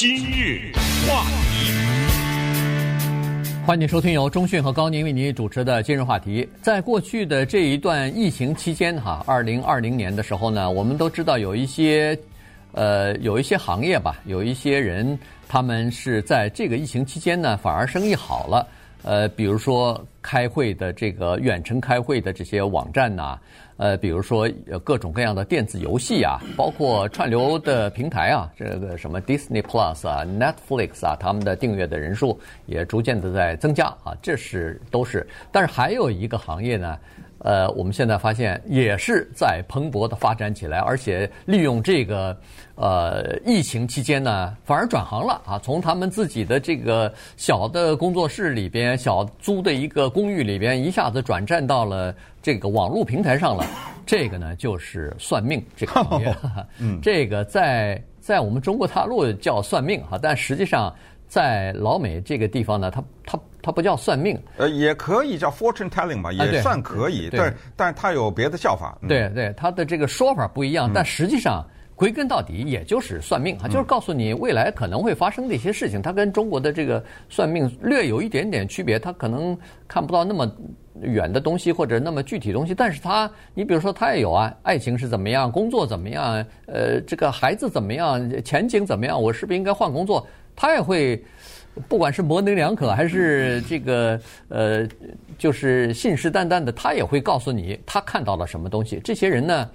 今日话题，欢迎收听由中讯和高宁为您主持的今日话题。在过去的这一段疫情期间，哈，二零二零年的时候呢，我们都知道有一些，呃，有一些行业吧，有一些人，他们是在这个疫情期间呢，反而生意好了。呃，比如说开会的这个远程开会的这些网站呐、呃，比如说各种各样的电子游戏啊，包括串流的平台啊，这个什么 Disney Plus 啊、Netflix 啊，他们的订阅的人数也逐渐的在增加啊，这是都是。但是还有一个行业呢。呃，我们现在发现也是在蓬勃的发展起来，而且利用这个呃疫情期间呢，反而转行了啊，从他们自己的这个小的工作室里边、小租的一个公寓里边，一下子转战到了这个网络平台上了。这个呢，就是算命这个行业。嗯，这个 在在我们中国大陆叫算命哈，但实际上。在老美这个地方呢，它它它不叫算命，呃，也可以叫 fortune telling 吧，也算可以，但但是它有别的叫法。对对，它的这个说法不一样，嗯、但实际上归根到底也就是算命啊，嗯、就是告诉你未来可能会发生的一些事情。它跟中国的这个算命略有一点点区别，它可能看不到那么远的东西或者那么具体的东西，但是它，你比如说它也有啊，爱情是怎么样，工作怎么样，呃，这个孩子怎么样，前景怎么样，我是不是应该换工作？他也会，不管是模棱两可还是这个呃，就是信誓旦旦的，他也会告诉你他看到了什么东西。这些人呢，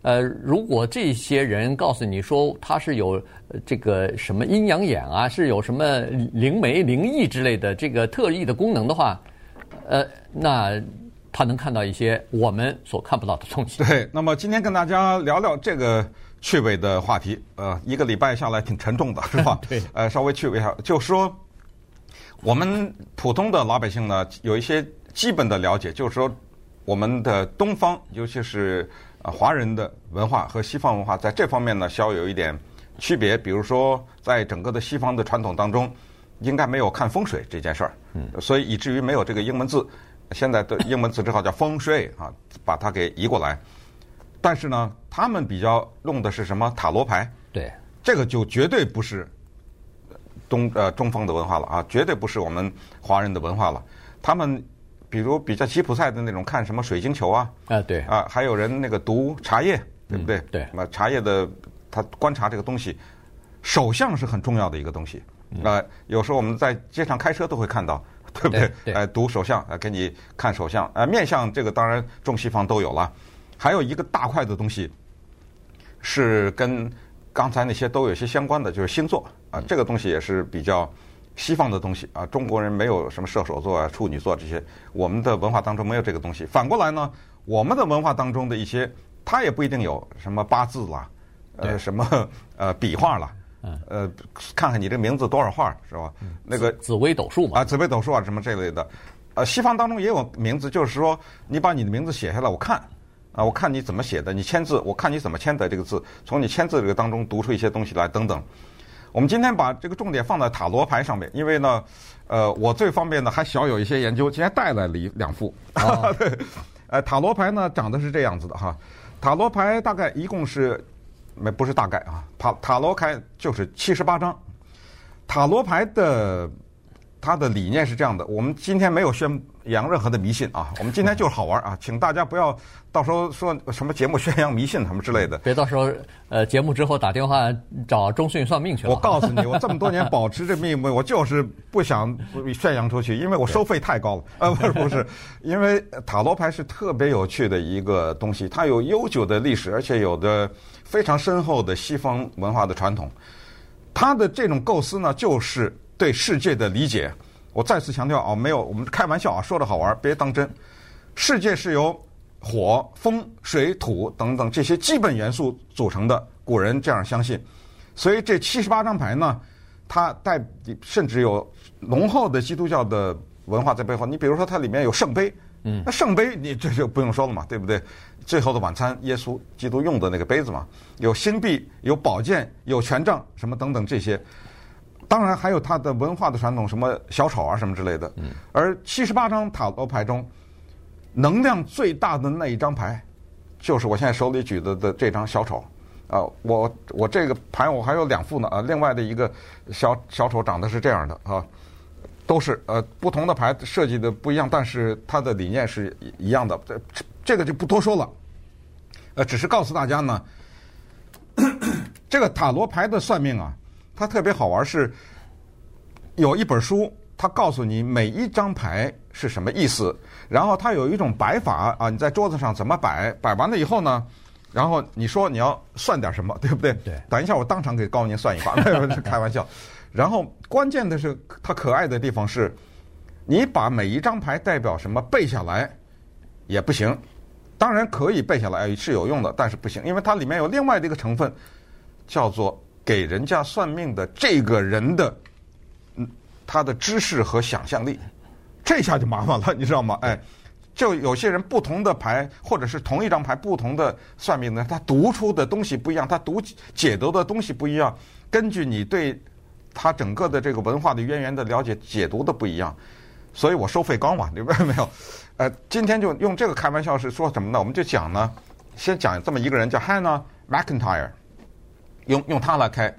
呃，如果这些人告诉你说他是有这个什么阴阳眼啊，是有什么灵媒、灵异之类的这个特异的功能的话，呃，那他能看到一些我们所看不到的东西。对，那么今天跟大家聊聊这个。趣味的话题，呃，一个礼拜下来挺沉重的，是吧？对。呃，稍微趣味一下，就说我们普通的老百姓呢，有一些基本的了解，就是说我们的东方，尤其是呃华人的文化和西方文化在这方面呢，稍有一点区别。比如说，在整个的西方的传统当中，应该没有看风水这件事儿，嗯，所以以至于没有这个英文字。现在的英文字只好叫风水啊，把它给移过来。但是呢，他们比较用的是什么塔罗牌？对，这个就绝对不是东呃中方的文化了啊，绝对不是我们华人的文化了。他们比如比较吉普赛的那种看什么水晶球啊，啊对啊，还有人那个读茶叶，对不对？嗯、对，那茶叶的他观察这个东西，手相是很重要的一个东西。啊、嗯，有时候我们在街上开车都会看到，对不对？对，哎，读手相，呃，给你看手相，啊，面相这个当然中西方都有了。还有一个大块的东西，是跟刚才那些都有些相关的，就是星座啊，这个东西也是比较西方的东西啊。中国人没有什么射手座啊、处女座这些，我们的文化当中没有这个东西。反过来呢，我们的文化当中的一些，它也不一定有什么八字啦，呃，什么呃笔画啦，呃，看看你这名字多少画是吧？那个紫微斗数嘛，啊，紫微斗数啊，什么这类的，呃，西方当中也有名字，就是说你把你的名字写下来，我看。啊，我看你怎么写的，你签字，我看你怎么签的这个字，从你签字这个当中读出一些东西来，等等。我们今天把这个重点放在塔罗牌上面，因为呢，呃，我这方面呢还小有一些研究，今天带来了一两副。哦、对，呃，塔罗牌呢长得是这样子的哈，塔罗牌大概一共是，没不是大概啊，塔塔罗牌就是七十八张。塔罗牌的它的理念是这样的，我们今天没有宣。养任何的迷信啊！我们今天就是好玩啊，请大家不要到时候说什么节目宣扬迷信什么之类的。别到时候呃节目之后打电话找中讯算命去了。我告诉你，我这么多年保持这秘密，我就是不想宣扬出去，因为我收费太高了。呃，不是不是，因为塔罗牌是特别有趣的一个东西，它有悠久的历史，而且有着非常深厚的西方文化的传统。它的这种构思呢，就是对世界的理解。我再次强调啊，没有我们开玩笑啊，说的好玩，别当真。世界是由火、风、水、土等等这些基本元素组成的，古人这样相信。所以这七十八张牌呢，它带甚至有浓厚的基督教的文化在背后。你比如说，它里面有圣杯，嗯，那圣杯你这就不用说了嘛，对不对？最后的晚餐，耶稣基督用的那个杯子嘛，有星币、有宝剑、有权杖什么等等这些。当然还有它的文化的传统，什么小丑啊什么之类的。而七十八张塔罗牌中，能量最大的那一张牌，就是我现在手里举的的这张小丑。啊，我我这个牌我还有两副呢啊，另外的一个小小丑长得是这样的啊，都是呃不同的牌设计的不一样，但是它的理念是一样的。这这个就不多说了，呃，只是告诉大家呢，这个塔罗牌的算命啊，它特别好玩，是有一本书，它告诉你每一张牌是什么意思，然后它有一种摆法啊，你在桌子上怎么摆，摆完了以后呢，然后你说你要算点什么，对不对？对。等一下，我当场给高宁算一把，开玩笑。然后关键的是，它可爱的地方是，你把每一张牌代表什么背下来也不行。当然可以背下来是有用的，但是不行，因为它里面有另外的一个成分，叫做给人家算命的这个人的嗯他的知识和想象力，这下就麻烦了，你知道吗？哎。就有些人不同的牌，或者是同一张牌不同的算命的，他读出的东西不一样，他读解读的东西不一样。根据你对他整个的这个文化的渊源的了解，解读的不一样，所以我收费高嘛，明白没有？呃，今天就用这个开玩笑是说什么呢？我们就讲呢，先讲这么一个人叫 Hannah McIntyre，用用它来开。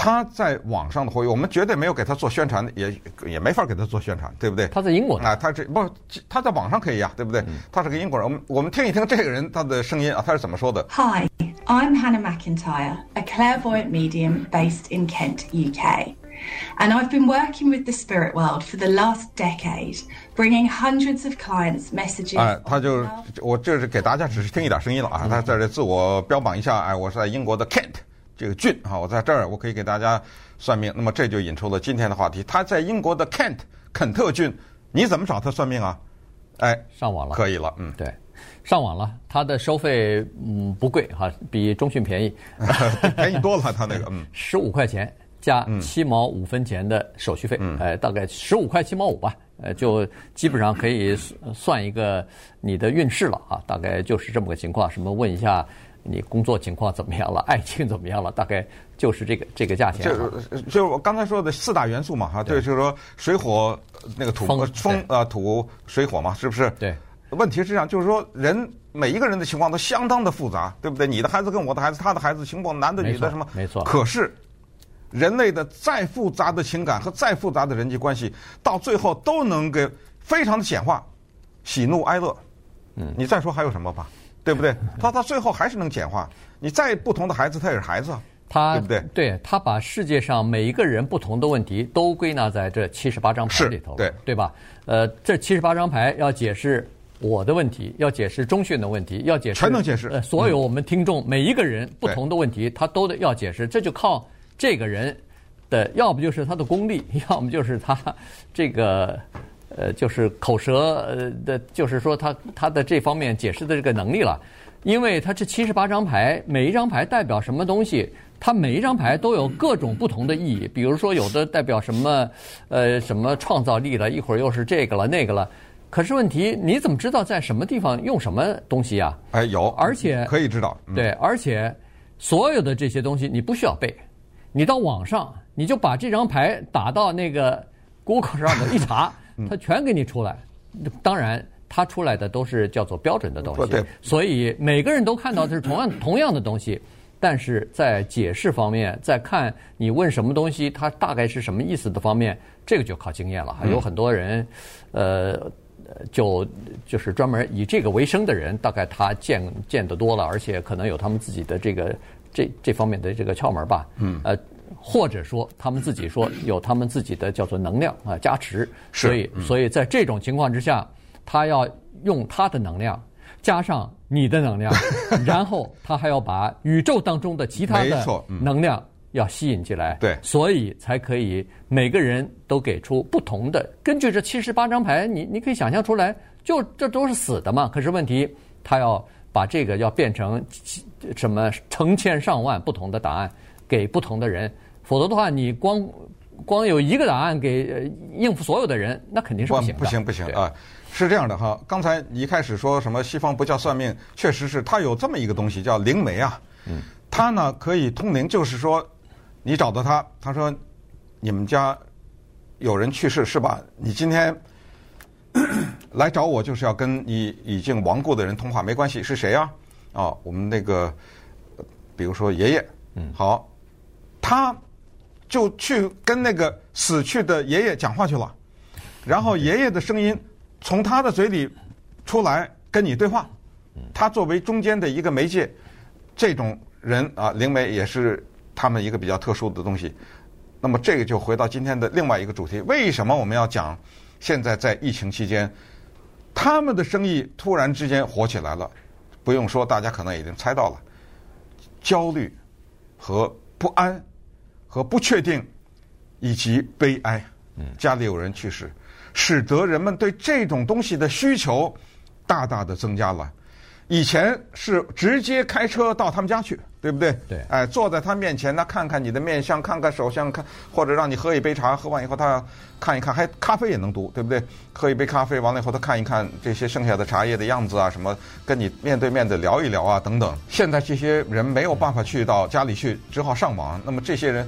他在网上的活跃，我们绝对没有给他做宣传，也也没法给他做宣传，对不对？他在英国啊，他这不他在网上可以呀，对不对？嗯、他是个英国人，我们我们听一听这个人他的声音啊，他是怎么说的？Hi, I'm Hannah McIntyre, a clairvoyant medium based in Kent, UK, and I've been working with the spirit world for the last decade, bringing hundreds of clients messages. 哎，他就我这是给大家只是听一点声音了啊，他在这自我标榜一下，哎，我是在英国的 Kent。这个郡啊，我在这儿，我可以给大家算命。那么这就引出了今天的话题。他在英国的 Kent 肯特郡，你怎么找他算命啊？哎，上网了，可以了，嗯，对，上网了。他的收费嗯不贵哈，比中讯便宜，便宜多了。他那个嗯，十五块钱加七毛五分钱的手续费，嗯、哎，大概十五块七毛五吧，呃，就基本上可以算一个你的运势了啊，大概就是这么个情况。什么问一下。你工作情况怎么样了？爱情怎么样了？大概就是这个这个价钱。就就是我刚才说的四大元素嘛，哈，对，就是说水火那个土风风啊土水火嘛，是不是？对。问题是这样，就是说人每一个人的情况都相当的复杂，对不对？你的孩子跟我的孩子，他的孩子情况，男的女的什么？没错。可是人类的再复杂的情感和再复杂的人际关系，到最后都能给非常的简化，喜怒哀乐。嗯。你再说还有什么吧？对不对？他他最后还是能简化。你再不同的孩子，他也是孩子，他对不对？对，他把世界上每一个人不同的问题都归纳在这七十八张牌里头，对对吧？呃，这七十八张牌要解释我的问题，要解释中讯的问题，要解释全能解释。呃，所有我们听众每一个人不同的问题，他都得要解释。这就靠这个人的，要不就是他的功力，要么就是他这个。呃，就是口舌呃的，就是说他他的这方面解释的这个能力了，因为他这七十八张牌，每一张牌代表什么东西，他每一张牌都有各种不同的意义。比如说，有的代表什么，呃，什么创造力了，一会儿又是这个了那个了。可是问题，你怎么知道在什么地方用什么东西呀？哎，有，而且可以知道，嗯、对，而且所有的这些东西你不需要背，你到网上你就把这张牌打到那个 Google 上的一查。他全给你出来，当然他出来的都是叫做标准的东西，所以每个人都看到的是同样 同样的东西，但是在解释方面，在看你问什么东西，它大概是什么意思的方面，这个就靠经验了。还有很多人，呃，就就是专门以这个为生的人，大概他见见得多了，而且可能有他们自己的这个这这方面的这个窍门吧。嗯，呃。或者说，他们自己说有他们自己的叫做能量啊加持，所以所以在这种情况之下，他要用他的能量加上你的能量，然后他还要把宇宙当中的其他的能量要吸引进来，对，所以才可以每个人都给出不同的。根据这七十八张牌，你你可以想象出来，就这都是死的嘛。可是问题，他要把这个要变成什么成千上万不同的答案。给不同的人，否则的话，你光光有一个答案给应付所有的人，那肯定是不行的。不行不行啊！是这样的哈，刚才你一开始说什么西方不叫算命，确实是它有这么一个东西叫灵媒啊。嗯。它呢可以通灵，就是说你找到他，他说你们家有人去世是吧？你今天 来找我就是要跟你已经亡故的人通话，没关系，是谁呀？啊，我们那个。比如说爷爷，嗯，好，他就去跟那个死去的爷爷讲话去了，然后爷爷的声音从他的嘴里出来跟你对话，他作为中间的一个媒介，这种人啊，灵媒也是他们一个比较特殊的东西。那么这个就回到今天的另外一个主题：为什么我们要讲现在在疫情期间，他们的生意突然之间火起来了？不用说，大家可能已经猜到了。焦虑和不安和不确定，以及悲哀，家里有人去世，使得人们对这种东西的需求大大的增加了。以前是直接开车到他们家去，对不对？对。哎，坐在他面前，呢看看你的面相，看看手相，看或者让你喝一杯茶，喝完以后他看一看，还咖啡也能读，对不对？喝一杯咖啡完了以后，他看一看这些剩下的茶叶的样子啊，什么跟你面对面的聊一聊啊，等等。现在这些人没有办法去到家里去，只好上网。那么这些人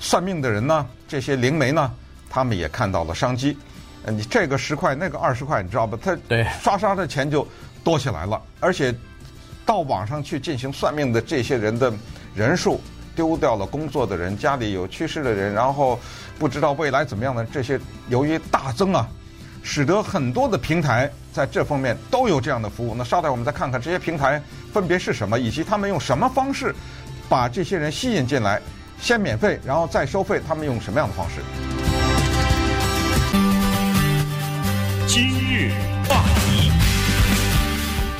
算命的人呢，这些灵媒呢，他们也看到了商机。呃，你这个十块，那个二十块，你知道吧？他对刷刷的钱就。多起来了，而且到网上去进行算命的这些人的人数，丢掉了工作的人，家里有去世的人，然后不知道未来怎么样的这些，由于大增啊，使得很多的平台在这方面都有这样的服务。那稍待我们再看看这些平台分别是什么，以及他们用什么方式把这些人吸引进来，先免费，然后再收费，他们用什么样的方式？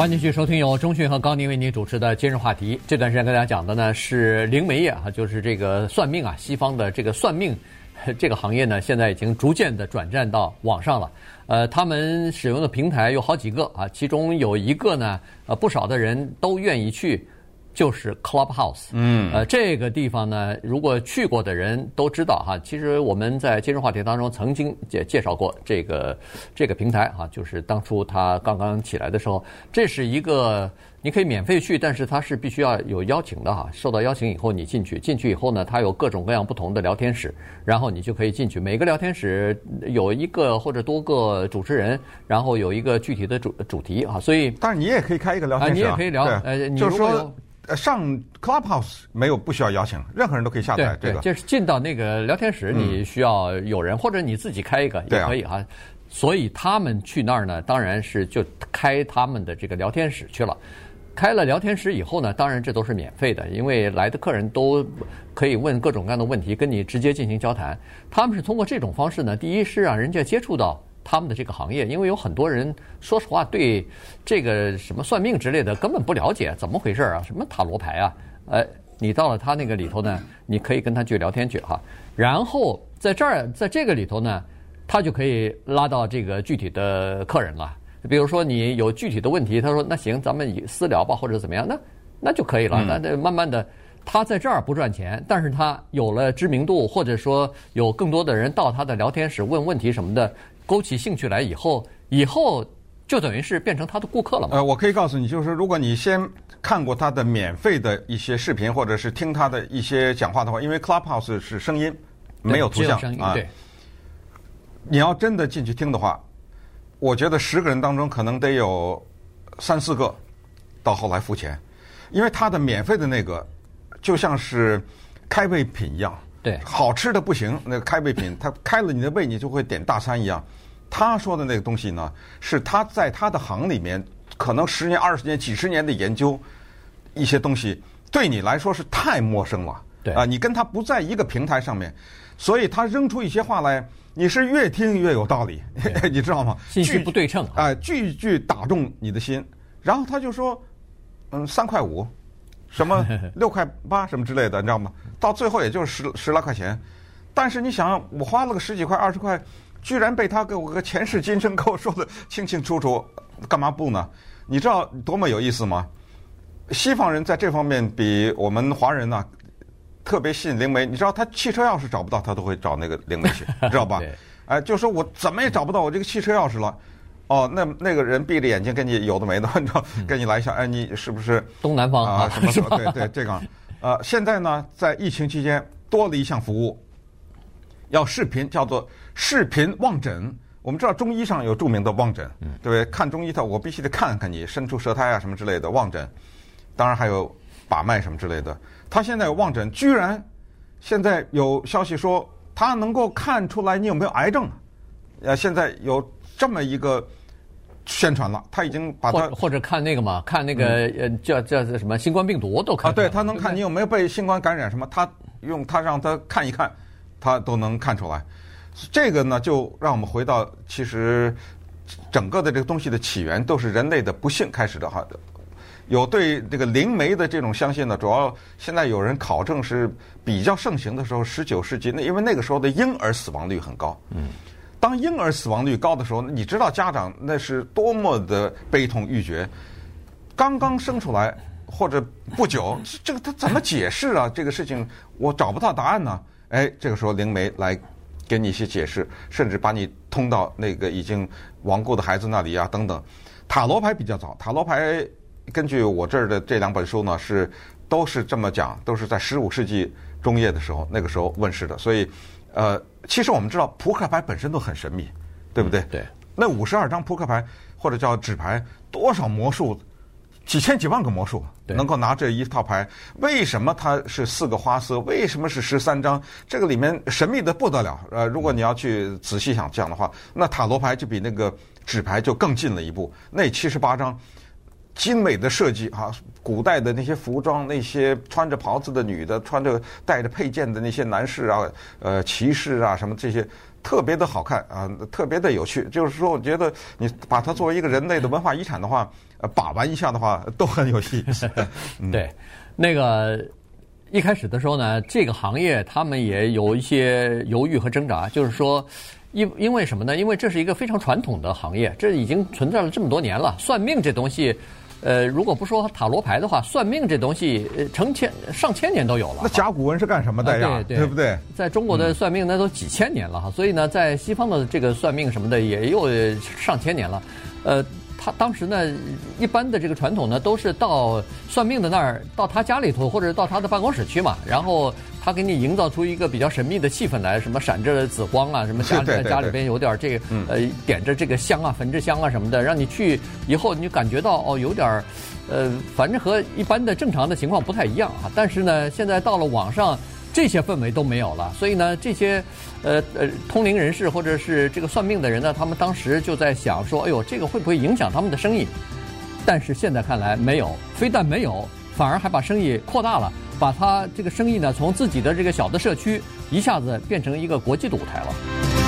欢迎继续收听由中讯和高宁为您主持的今日话题。这段时间跟大家讲的呢是灵媒业啊，就是这个算命啊，西方的这个算命 这个行业呢，现在已经逐渐的转战到网上了。呃，他们使用的平台有好几个啊，其中有一个呢，呃，不少的人都愿意去。就是 Clubhouse，嗯，呃，这个地方呢，如果去过的人都知道哈。其实我们在今日话题当中曾经介介绍过这个这个平台哈，就是当初它刚刚起来的时候，这是一个你可以免费去，但是它是必须要有邀请的哈。受到邀请以后你进去，进去以后呢，它有各种各样不同的聊天室，然后你就可以进去。每个聊天室有一个或者多个主持人，然后有一个具体的主主题啊。所以，但是你也可以开一个聊天室，你也可以聊，呃，你就是说。上 Clubhouse 没有不需要邀请，任何人都可以下载。对，这个就是进到那个聊天室，你需要有人，或者你自己开一个也可以哈。所以他们去那儿呢，当然是就开他们的这个聊天室去了。开了聊天室以后呢，当然这都是免费的，因为来的客人都可以问各种各样的问题，跟你直接进行交谈。他们是通过这种方式呢，第一是让人家接触到。他们的这个行业，因为有很多人，说实话，对这个什么算命之类的根本不了解，怎么回事啊？什么塔罗牌啊？呃，你到了他那个里头呢，你可以跟他去聊天去哈。然后在这儿，在这个里头呢，他就可以拉到这个具体的客人了。比如说你有具体的问题，他说那行，咱们私聊吧，或者怎么样，那那就可以了。那那慢慢的，他在这儿不赚钱，但是他有了。知名度，或者说有更多的人到他的聊天室问问题什么的。勾起兴趣来以后，以后就等于是变成他的顾客了嘛。呃，我可以告诉你，就是如果你先看过他的免费的一些视频，或者是听他的一些讲话的话，因为 Clubhouse 是声音，没有图像啊。对。你要真的进去听的话，我觉得十个人当中可能得有三四个到后来付钱，因为他的免费的那个就像是开胃品一样。对，好吃的不行，那个开胃品，他开了你的胃，你就会点大餐一样。他说的那个东西呢，是他在他的行里面可能十年、二十年、几十年的研究一些东西，对你来说是太陌生了。对啊，你跟他不在一个平台上面，所以他扔出一些话来，你是越听越有道理，你知道吗？信息不对称啊，句句打中你的心。然后他就说，嗯，三块五。什么 六块八什么之类的，你知道吗？到最后也就是十十来块钱，但是你想，我花了个十几块、二十块，居然被他给我个前世今生给我说的清清楚楚，干嘛不呢？你知道多么有意思吗？西方人在这方面比我们华人呢、啊、特别信灵媒。你知道他汽车钥匙找不到，他都会找那个灵媒去，知道吧？对哎，就说我怎么也找不到我这个汽车钥匙了。哦，那那个人闭着眼睛跟你有的没的，你知道，跟你来一下，哎，你是不是东南方啊？什么什么？对对，这个，呃，现在呢，在疫情期间多了一项服务，要视频，叫做视频望诊。我们知道中医上有著名的望诊，对不对？看中医他，我必须得看看你伸出舌苔啊什么之类的望诊。当然还有把脉什么之类的。他现在有望诊，居然现在有消息说他能够看出来你有没有癌症，呃，现在有这么一个宣传了，他已经把他或或者看那个嘛，看那个呃叫叫什么新冠病毒都看啊，对他能看你有没有被新冠感染什么，他用他让他看一看，他都能看出来。这个呢，就让我们回到其实整个的这个东西的起源都是人类的不幸开始的哈。有对这个灵媒的这种相信呢，主要现在有人考证是比较盛行的时候，十九世纪那因为那个时候的婴儿死亡率很高。嗯。当婴儿死亡率高的时候，你知道家长那是多么的悲痛欲绝。刚刚生出来或者不久，这个他怎么解释啊？这个事情我找不到答案呢。哎，这个时候灵媒来。给你一些解释，甚至把你通到那个已经亡故的孩子那里啊，等等。塔罗牌比较早，塔罗牌根据我这儿的这两本书呢，是都是这么讲，都是在十五世纪中叶的时候，那个时候问世的。所以，呃，其实我们知道扑克牌本身都很神秘，对不对？对。那五十二张扑克牌或者叫纸牌，多少魔术？几千几万个魔术能够拿这一套牌，为什么它是四个花色？为什么是十三张？这个里面神秘的不得了。呃，如果你要去仔细想这样的话，那塔罗牌就比那个纸牌就更近了一步。那七十八张精美的设计哈，古代的那些服装，那些穿着袍子的女的，穿着带着佩剑的那些男士啊，呃，骑士啊，什么这些。特别的好看啊，特别的有趣。就是说，我觉得你把它作为一个人类的文化遗产的话，呃，把玩一下的话，都很有意思。嗯、对，那个一开始的时候呢，这个行业他们也有一些犹豫和挣扎。就是说，因因为什么呢？因为这是一个非常传统的行业，这已经存在了这么多年了。算命这东西。呃，如果不说塔罗牌的话，算命这东西，呃，成千上千年都有了。那甲骨文是干什么的呀？啊、对，对，对不对？在中国的算命那都几千年了哈，嗯、所以呢，在西方的这个算命什么的也有上千年了。呃，他当时呢，一般的这个传统呢，都是到算命的那儿，到他家里头或者到他的办公室去嘛，然后。他给你营造出一个比较神秘的气氛来，什么闪着紫光啊，什么家在 家里边有点这个呃点着这个香啊，焚着香啊什么的，让你去以后你就感觉到哦有点呃，反正和一般的正常的情况不太一样啊。但是呢，现在到了网上，这些氛围都没有了，所以呢，这些呃呃通灵人士或者是这个算命的人呢，他们当时就在想说，哎呦，这个会不会影响他们的生意？但是现在看来没有，非但没有，反而还把生意扩大了。把他这个生意呢，从自己的这个小的社区，一下子变成一个国际的舞台了。